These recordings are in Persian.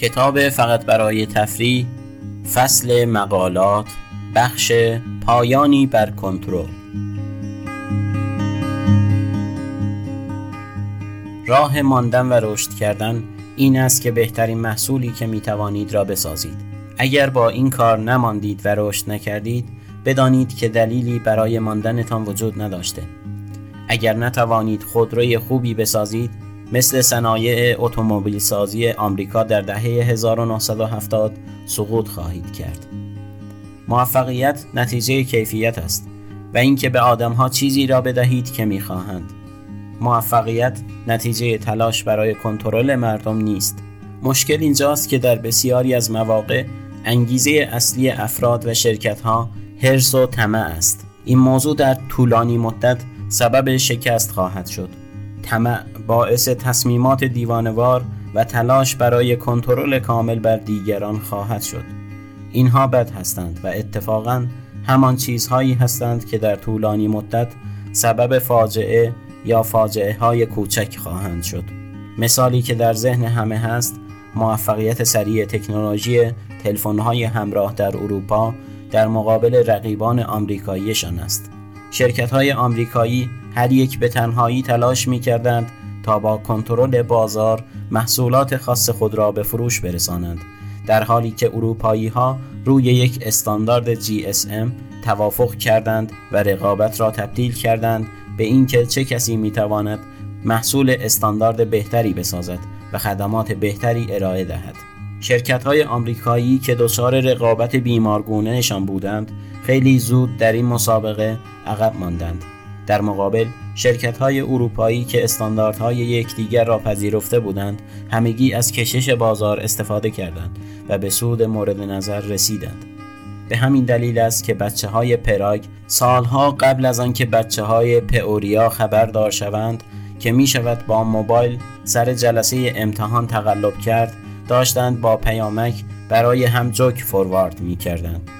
کتاب فقط برای تفریح فصل مقالات بخش پایانی بر کنترل. راه ماندن و رشد کردن این است که بهترین محصولی که می توانید را بسازید. اگر با این کار نماندید و رشد نکردید بدانید که دلیلی برای ماندنتان وجود نداشته. اگر نتوانید خودروی خوبی بسازید مثل صنایع اتومبیل سازی آمریکا در دهه 1970 سقوط خواهید کرد. موفقیت نتیجه کیفیت است و اینکه به آدمها چیزی را بدهید که می‌خواهند. موفقیت نتیجه تلاش برای کنترل مردم نیست. مشکل اینجاست که در بسیاری از مواقع انگیزه اصلی افراد و شرکت ها هرس و طمع است. این موضوع در طولانی مدت سبب شکست خواهد شد. طمع باعث تصمیمات دیوانوار و تلاش برای کنترل کامل بر دیگران خواهد شد. اینها بد هستند و اتفاقا همان چیزهایی هستند که در طولانی مدت سبب فاجعه یا فاجعه های کوچک خواهند شد. مثالی که در ذهن همه هست موفقیت سریع تکنولوژی های همراه در اروپا در مقابل رقیبان آمریکاییشان است. شرکت های آمریکایی هر یک به تنهایی تلاش می کردند تا با کنترل بازار محصولات خاص خود را به فروش برسانند در حالی که اروپایی ها روی یک استاندارد GSM توافق کردند و رقابت را تبدیل کردند به اینکه چه کسی می تواند محصول استاندارد بهتری بسازد و خدمات بهتری ارائه دهد. شرکت های آمریکایی که دچار رقابت بیمارگونه نشان بودند خیلی زود در این مسابقه عقب ماندند در مقابل شرکت های اروپایی که استانداردهای یکدیگر را پذیرفته بودند همگی از کشش بازار استفاده کردند و به سود مورد نظر رسیدند به همین دلیل است که بچه های پراگ سالها قبل از آنکه بچه های پئوریا خبردار شوند که می شود با موبایل سر جلسه امتحان تقلب کرد داشتند با پیامک برای هم جوک فوروارد می کردند.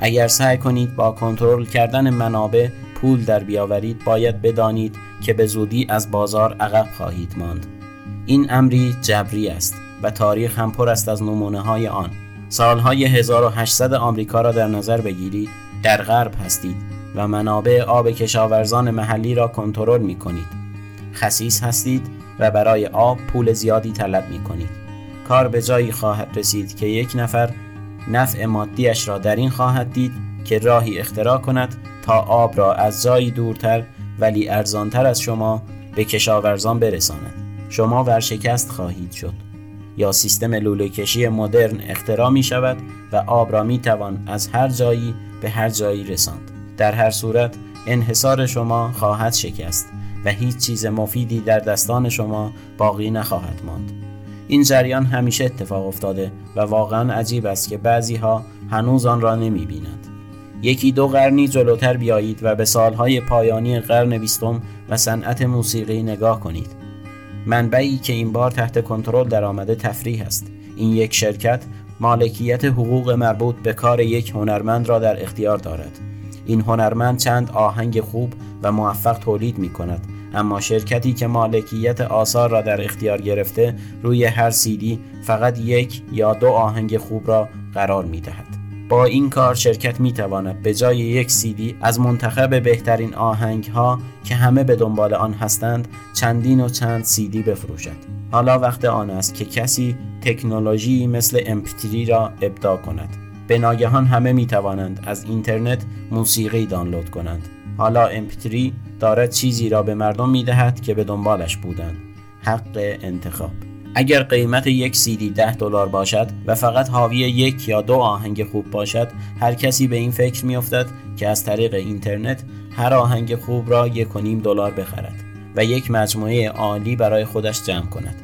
اگر سعی کنید با کنترل کردن منابع پول در بیاورید باید بدانید که به زودی از بازار عقب خواهید ماند. این امری جبری است و تاریخ هم پر است از نمونه های آن. سالهای 1800 آمریکا را در نظر بگیرید در غرب هستید و منابع آب کشاورزان محلی را کنترل می کنید خسیس هستید و برای آب پول زیادی طلب می کنید کار به جایی خواهد رسید که یک نفر نفع مادیش را در این خواهد دید که راهی اختراع کند آب را از جایی دورتر ولی ارزانتر از شما به کشاورزان برساند. شما ورشکست خواهید شد. یا سیستم لوله کشی مدرن اختراع می شود و آب را می توان از هر جایی به هر جایی رساند. در هر صورت انحصار شما خواهد شکست و هیچ چیز مفیدی در دستان شما باقی نخواهد ماند. این جریان همیشه اتفاق افتاده و واقعا عجیب است که بعضی ها هنوز آن را نمی بینند. یکی دو قرنی جلوتر بیایید و به سالهای پایانی قرن بیستم و صنعت موسیقی نگاه کنید. منبعی که این بار تحت کنترل درآمده تفریح است. این یک شرکت مالکیت حقوق مربوط به کار یک هنرمند را در اختیار دارد. این هنرمند چند آهنگ خوب و موفق تولید می کند اما شرکتی که مالکیت آثار را در اختیار گرفته روی هر سیدی فقط یک یا دو آهنگ خوب را قرار می دهد. با این کار شرکت می تواند به جای یک سیدی از منتخب بهترین آهنگ ها که همه به دنبال آن هستند چندین و چند سیدی بفروشد. حالا وقت آن است که کسی تکنولوژی مثل امپتری را ابداع کند. به ناگهان همه می توانند از اینترنت موسیقی دانلود کنند. حالا امپتری دارد چیزی را به مردم می دهد که به دنبالش بودند. حق انتخاب. اگر قیمت یک سیدی ده دلار باشد و فقط حاوی یک یا دو آهنگ خوب باشد هر کسی به این فکر میافتد که از طریق اینترنت هر آهنگ خوب را یک و نیم دلار بخرد و یک مجموعه عالی برای خودش جمع کند.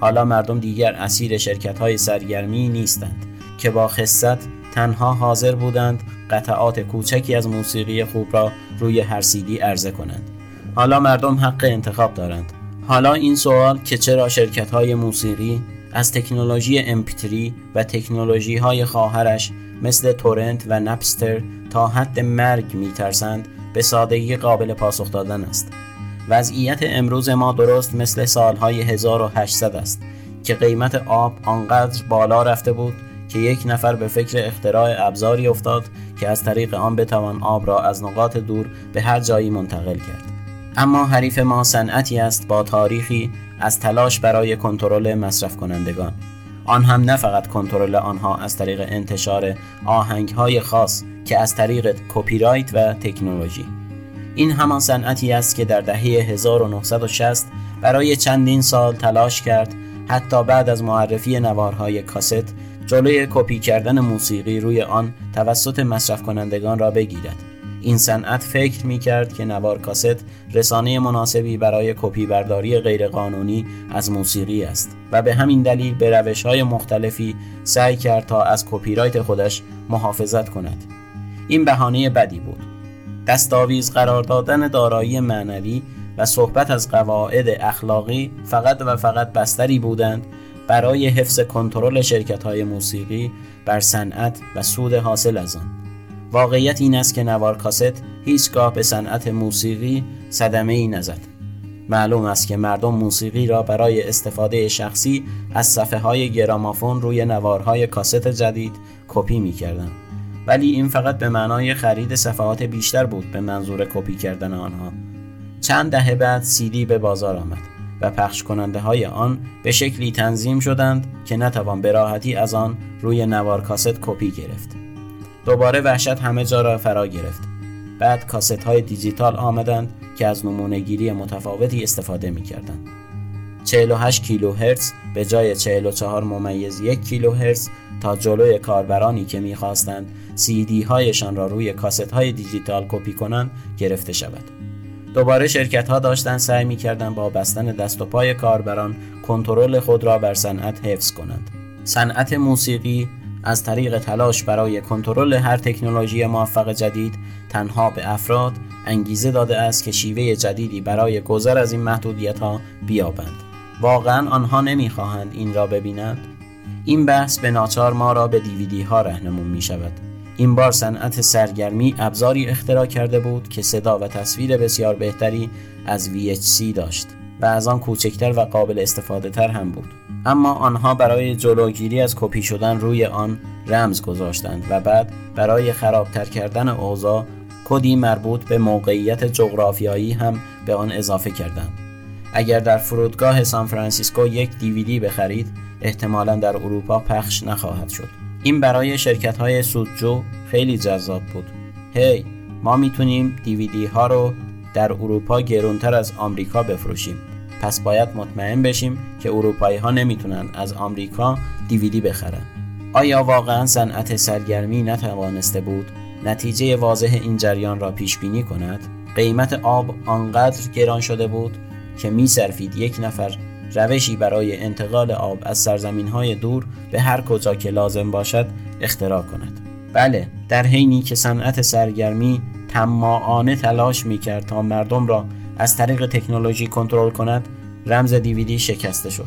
حالا مردم دیگر اسیر شرکت های سرگرمی نیستند که با خصت تنها حاضر بودند قطعات کوچکی از موسیقی خوب را روی هر سیدی عرضه کنند. حالا مردم حق انتخاب دارند. حالا این سوال که چرا شرکت های موسیقی از تکنولوژی امپتری و تکنولوژی های خواهرش مثل تورنت و نپستر تا حد مرگ میترسند به سادگی قابل پاسخ دادن است. وضعیت امروز ما درست مثل سالهای 1800 است که قیمت آب آنقدر بالا رفته بود که یک نفر به فکر اختراع ابزاری افتاد که از طریق آن بتوان آب را از نقاط دور به هر جایی منتقل کرد. اما حریف ما صنعتی است با تاریخی از تلاش برای کنترل مصرف کنندگان آن هم نه فقط کنترل آنها از طریق انتشار آهنگ های خاص که از طریق کپی رایت و تکنولوژی. این همان صنعتی است که در دهه 1960 برای چندین سال تلاش کرد حتی بعد از معرفی نوارهای کاست جلوی کپی کردن موسیقی روی آن توسط مصرف کنندگان را بگیرد. این صنعت فکر می کرد که نوار کاست رسانه مناسبی برای کپی برداری غیرقانونی از موسیقی است و به همین دلیل به روش های مختلفی سعی کرد تا از کپی رایت خودش محافظت کند. این بهانه بدی بود. دستاویز قرار دادن دارایی معنوی و صحبت از قواعد اخلاقی فقط و فقط بستری بودند برای حفظ کنترل شرکت های موسیقی بر صنعت و سود حاصل از آن. واقعیت این است که نوار کاست هیچگاه به صنعت موسیقی صدمه ای نزد معلوم است که مردم موسیقی را برای استفاده شخصی از صفحه های گرامافون روی نوارهای کاست جدید کپی می کردن. ولی این فقط به معنای خرید صفحات بیشتر بود به منظور کپی کردن آنها چند دهه بعد سیدی به بازار آمد و پخش کننده های آن به شکلی تنظیم شدند که نتوان به راحتی از آن روی نوار کاست کپی گرفت. دوباره وحشت همه جا را فرا گرفت. بعد کاست های دیجیتال آمدند که از نمونه گیری متفاوتی استفاده می کردند. 48 کیلو هرتز به جای 44 ممیز یک کیلو هرتز تا جلوی کاربرانی که می‌خواستند دی هایشان را روی کاست های دیجیتال کپی کنند گرفته شود. دوباره شرکت ها داشتن سعی می کردن با بستن دست و پای کاربران کنترل خود را بر صنعت حفظ کنند. صنعت موسیقی از طریق تلاش برای کنترل هر تکنولوژی موفق جدید تنها به افراد انگیزه داده است که شیوه جدیدی برای گذر از این محدودیت ها بیابند. واقعا آنها نمی‌خواهند این را ببینند؟ این بحث به ناچار ما را به دیویدی ها رهنمون می شود. این بار صنعت سرگرمی ابزاری اختراع کرده بود که صدا و تصویر بسیار بهتری از VHC داشت و از آن کوچکتر و قابل استفاده تر هم بود. اما آنها برای جلوگیری از کپی شدن روی آن رمز گذاشتند و بعد برای خرابتر کردن اوضاع کدی مربوط به موقعیت جغرافیایی هم به آن اضافه کردند. اگر در فرودگاه سان فرانسیسکو یک دیویدی بخرید احتمالا در اروپا پخش نخواهد شد. این برای شرکت های سودجو خیلی جذاب بود. هی ما می‌تونیم دیویدی ها رو در اروپا گرونتر از آمریکا بفروشیم. پس باید مطمئن بشیم که اروپایی ها نمی‌تونن از آمریکا دیویدی بخرن. آیا واقعا صنعت سرگرمی نتوانسته بود نتیجه واضح این جریان را پیش بینی کند؟ قیمت آب آنقدر گران شده بود که میصرفید یک نفر روشی برای انتقال آب از سرزمین های دور به هر کجا که لازم باشد اختراع کند. بله در حینی که صنعت سرگرمی تماعانه تلاش می کرد تا مردم را از طریق تکنولوژی کنترل کند رمز دیویدی شکسته شد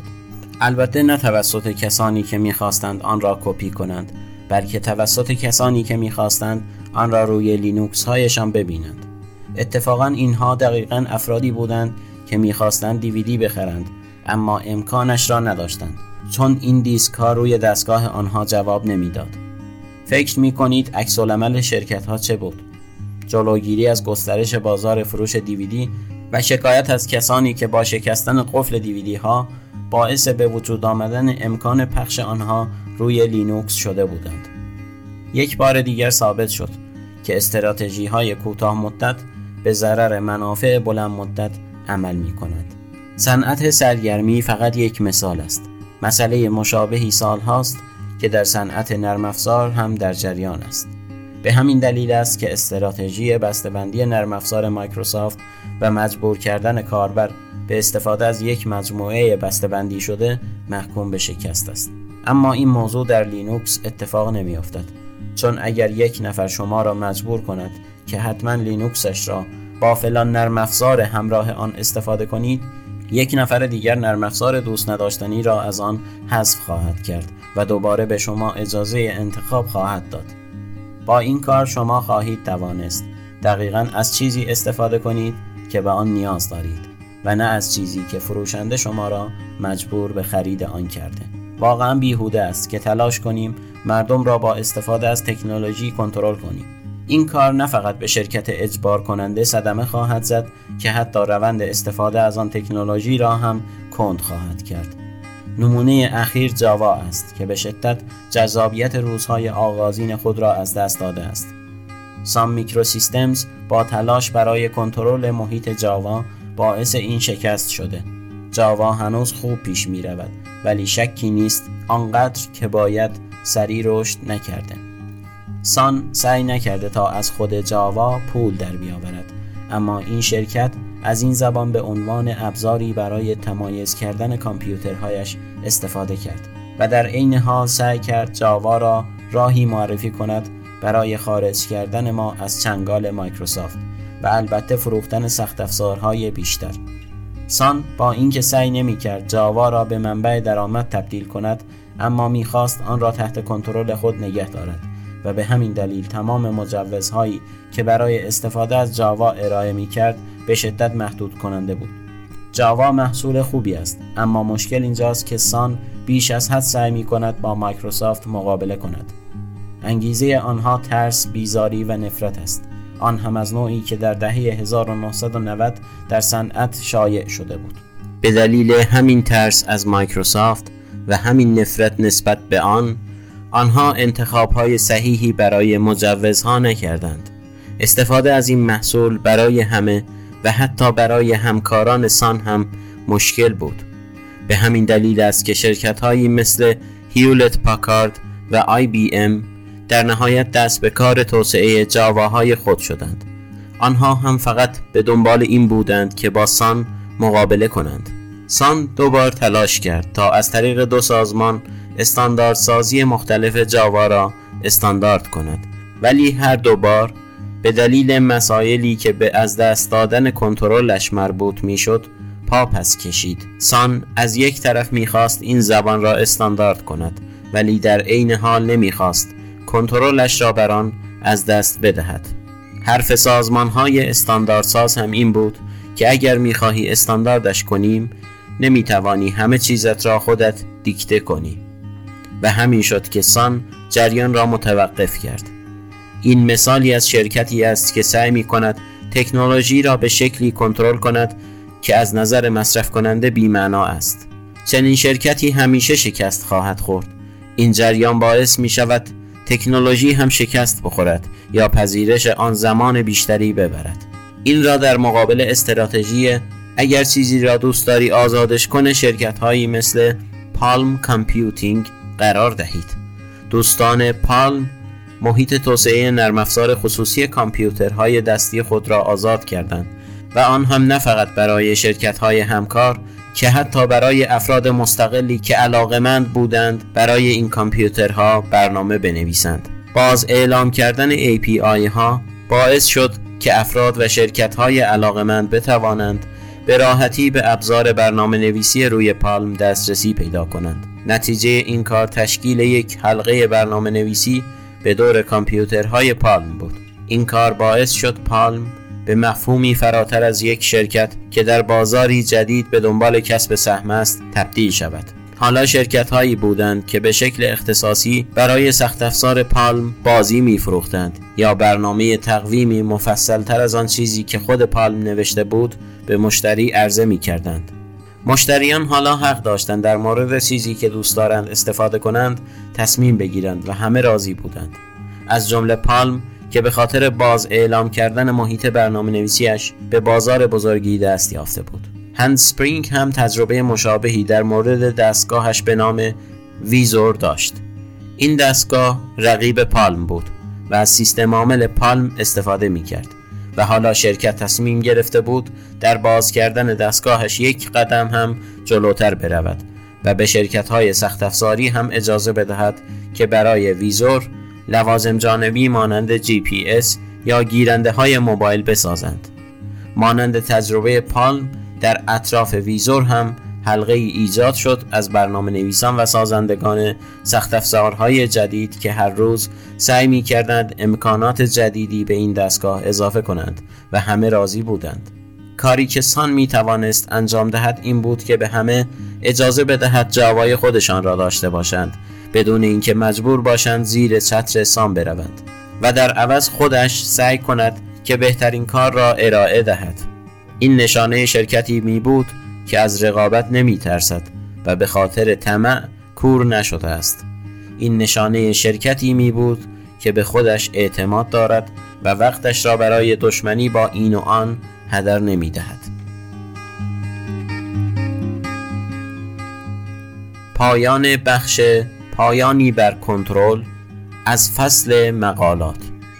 البته نه توسط کسانی که می‌خواستند آن را کپی کنند بلکه توسط کسانی که می‌خواستند آن را روی لینوکس هایشان ببینند اتفاقا اینها دقیقا افرادی بودند که می‌خواستند دیویدی بخرند اما امکانش را نداشتند چون این دیسک ها روی دستگاه آنها جواب نمی‌داد. فکر می کنید عکس‌العمل شرکت ها چه بود؟ جلوگیری از گسترش بازار فروش دیویدی و شکایت از کسانی که با شکستن قفل دیویدی ها باعث به وجود آمدن امکان پخش آنها روی لینوکس شده بودند. یک بار دیگر ثابت شد که استراتژی های کوتاه مدت به ضرر منافع بلند مدت عمل می کند. صنعت سرگرمی فقط یک مثال است مسئله مشابهی سال هاست که در صنعت نرم افزار هم در جریان است به همین دلیل است که استراتژی بسته‌بندی نرم افزار مایکروسافت و مجبور کردن کاربر به استفاده از یک مجموعه بسته‌بندی شده محکوم به شکست است. اما این موضوع در لینوکس اتفاق نمیافتد چون اگر یک نفر شما را مجبور کند که حتما لینوکسش را با فلان نرم افزار همراه آن استفاده کنید یک نفر دیگر نرم افزار دوست نداشتنی را از آن حذف خواهد کرد و دوباره به شما اجازه انتخاب خواهد داد. با این کار شما خواهید توانست دقیقا از چیزی استفاده کنید که به آن نیاز دارید و نه از چیزی که فروشنده شما را مجبور به خرید آن کرده. واقعا بیهوده است که تلاش کنیم مردم را با استفاده از تکنولوژی کنترل کنیم. این کار نه فقط به شرکت اجبار کننده صدمه خواهد زد که حتی روند استفاده از آن تکنولوژی را هم کند خواهد کرد. نمونه اخیر جاوا است که به شدت جذابیت روزهای آغازین خود را از دست داده است. سام میکرو سیستمز با تلاش برای کنترل محیط جاوا باعث این شکست شده. جاوا هنوز خوب پیش می رود ولی شکی نیست آنقدر که باید سریع رشد نکرده. سان سعی نکرده تا از خود جاوا پول در بیاورد اما این شرکت از این زبان به عنوان ابزاری برای تمایز کردن کامپیوترهایش استفاده کرد و در عین حال سعی کرد جاوا را راهی معرفی کند برای خارج کردن ما از چنگال مایکروسافت و البته فروختن سخت افزارهای بیشتر. سان با اینکه سعی نمی کرد جاوا را به منبع درآمد تبدیل کند اما می‌خواست آن را تحت کنترل خود نگه دارد و به همین دلیل تمام مجوزهایی که برای استفاده از جاوا ارائه می کرد به شدت محدود کننده بود. جاوا محصول خوبی است اما مشکل اینجاست که سان بیش از حد سعی می کند با مایکروسافت مقابله کند. انگیزه آنها ترس، بیزاری و نفرت است. آن هم از نوعی که در دهه 1990 در صنعت شایع شده بود. به دلیل همین ترس از مایکروسافت و همین نفرت نسبت به آن آنها انتخاب های صحیحی برای مجوزها نکردند. استفاده از این محصول برای همه حتی برای همکاران سان هم مشکل بود. به همین دلیل است که شرکت هایی مثل هیولت پاکارد و آی بی ام در نهایت دست به کار توسعه جاواهای خود شدند. آنها هم فقط به دنبال این بودند که با سان مقابله کنند. سان دوبار تلاش کرد تا از طریق دو سازمان استانداردسازی مختلف جاوا را استاندارد کند. ولی هر دوبار به دلیل مسائلی که به از دست دادن کنترلش مربوط می‌شد پا پس کشید. سان از یک طرف می‌خواست این زبان را استاندارد کند ولی در عین حال نمی‌خواست کنترلش را بر آن از دست بدهد. حرف سازمان های استانداردساز هم این بود که اگر می‌خواهی استانداردش کنیم نمی‌توانی همه چیزت را خودت دیکته کنی. و همین شد که سان جریان را متوقف کرد. این مثالی از شرکتی است که سعی می کند تکنولوژی را به شکلی کنترل کند که از نظر مصرف کننده بیمعنا است. چنین شرکتی همیشه شکست خواهد خورد. این جریان باعث می شود تکنولوژی هم شکست بخورد یا پذیرش آن زمان بیشتری ببرد. این را در مقابل استراتژی اگر چیزی را دوست داری آزادش کنه شرکت هایی مثل Palm Computing قرار دهید. دوستان پالم محیط توسعه نرم افزار خصوصی کامپیوترهای دستی خود را آزاد کردند و آن هم نه فقط برای شرکت های همکار که حتی برای افراد مستقلی که علاقمند بودند برای این کامپیوترها برنامه بنویسند. باز اعلام کردن API ها باعث شد که افراد و شرکت های علاقمند بتوانند به راحتی به ابزار برنامه نویسی روی پالم دسترسی پیدا کنند. نتیجه این کار تشکیل یک حلقه برنامه نویسی به دور کامپیوترهای پالم بود این کار باعث شد پالم به مفهومی فراتر از یک شرکت که در بازاری جدید به دنبال کسب سهم است تبدیل شود حالا شرکت هایی بودند که به شکل اختصاصی برای سخت افزار پالم بازی می فروختند یا برنامه تقویمی مفصل تر از آن چیزی که خود پالم نوشته بود به مشتری عرضه می کردند. مشتریان حالا حق داشتند در مورد چیزی که دوست دارند استفاده کنند تصمیم بگیرند و همه راضی بودند. از جمله پالم که به خاطر باز اعلام کردن محیط برنامه نویسیش به بازار بزرگی دست یافته بود. هند سپرینگ هم تجربه مشابهی در مورد دستگاهش به نام ویزور داشت. این دستگاه رقیب پالم بود و از سیستم عامل پالم استفاده می کرد و حالا شرکت تصمیم گرفته بود در باز کردن دستگاهش یک قدم هم جلوتر برود و به شرکت های سخت افزاری هم اجازه بدهد که برای ویزور لوازم جانبی مانند جی پی اس یا گیرنده های موبایل بسازند. مانند تجربه پالم در اطراف ویزور هم حلقه ای ایجاد شد از برنامه نویسان و سازندگان سخت افزارهای جدید که هر روز سعی می کردند امکانات جدیدی به این دستگاه اضافه کنند و همه راضی بودند. کاری که سان می توانست انجام دهد این بود که به همه اجازه بدهد جاوای خودشان را داشته باشند بدون اینکه مجبور باشند زیر چتر سان بروند و در عوض خودش سعی کند که بهترین کار را ارائه دهد. این نشانه شرکتی می بود که از رقابت نمی ترسد و به خاطر طمع کور نشده است این نشانه شرکتی می بود که به خودش اعتماد دارد و وقتش را برای دشمنی با این و آن هدر نمی دهد. پایان بخش پایانی بر کنترل از فصل مقالات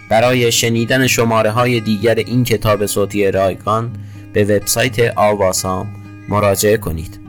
برای شنیدن شماره های دیگر این کتاب صوتی رایگان به وبسایت آواسام مراجعه کنید.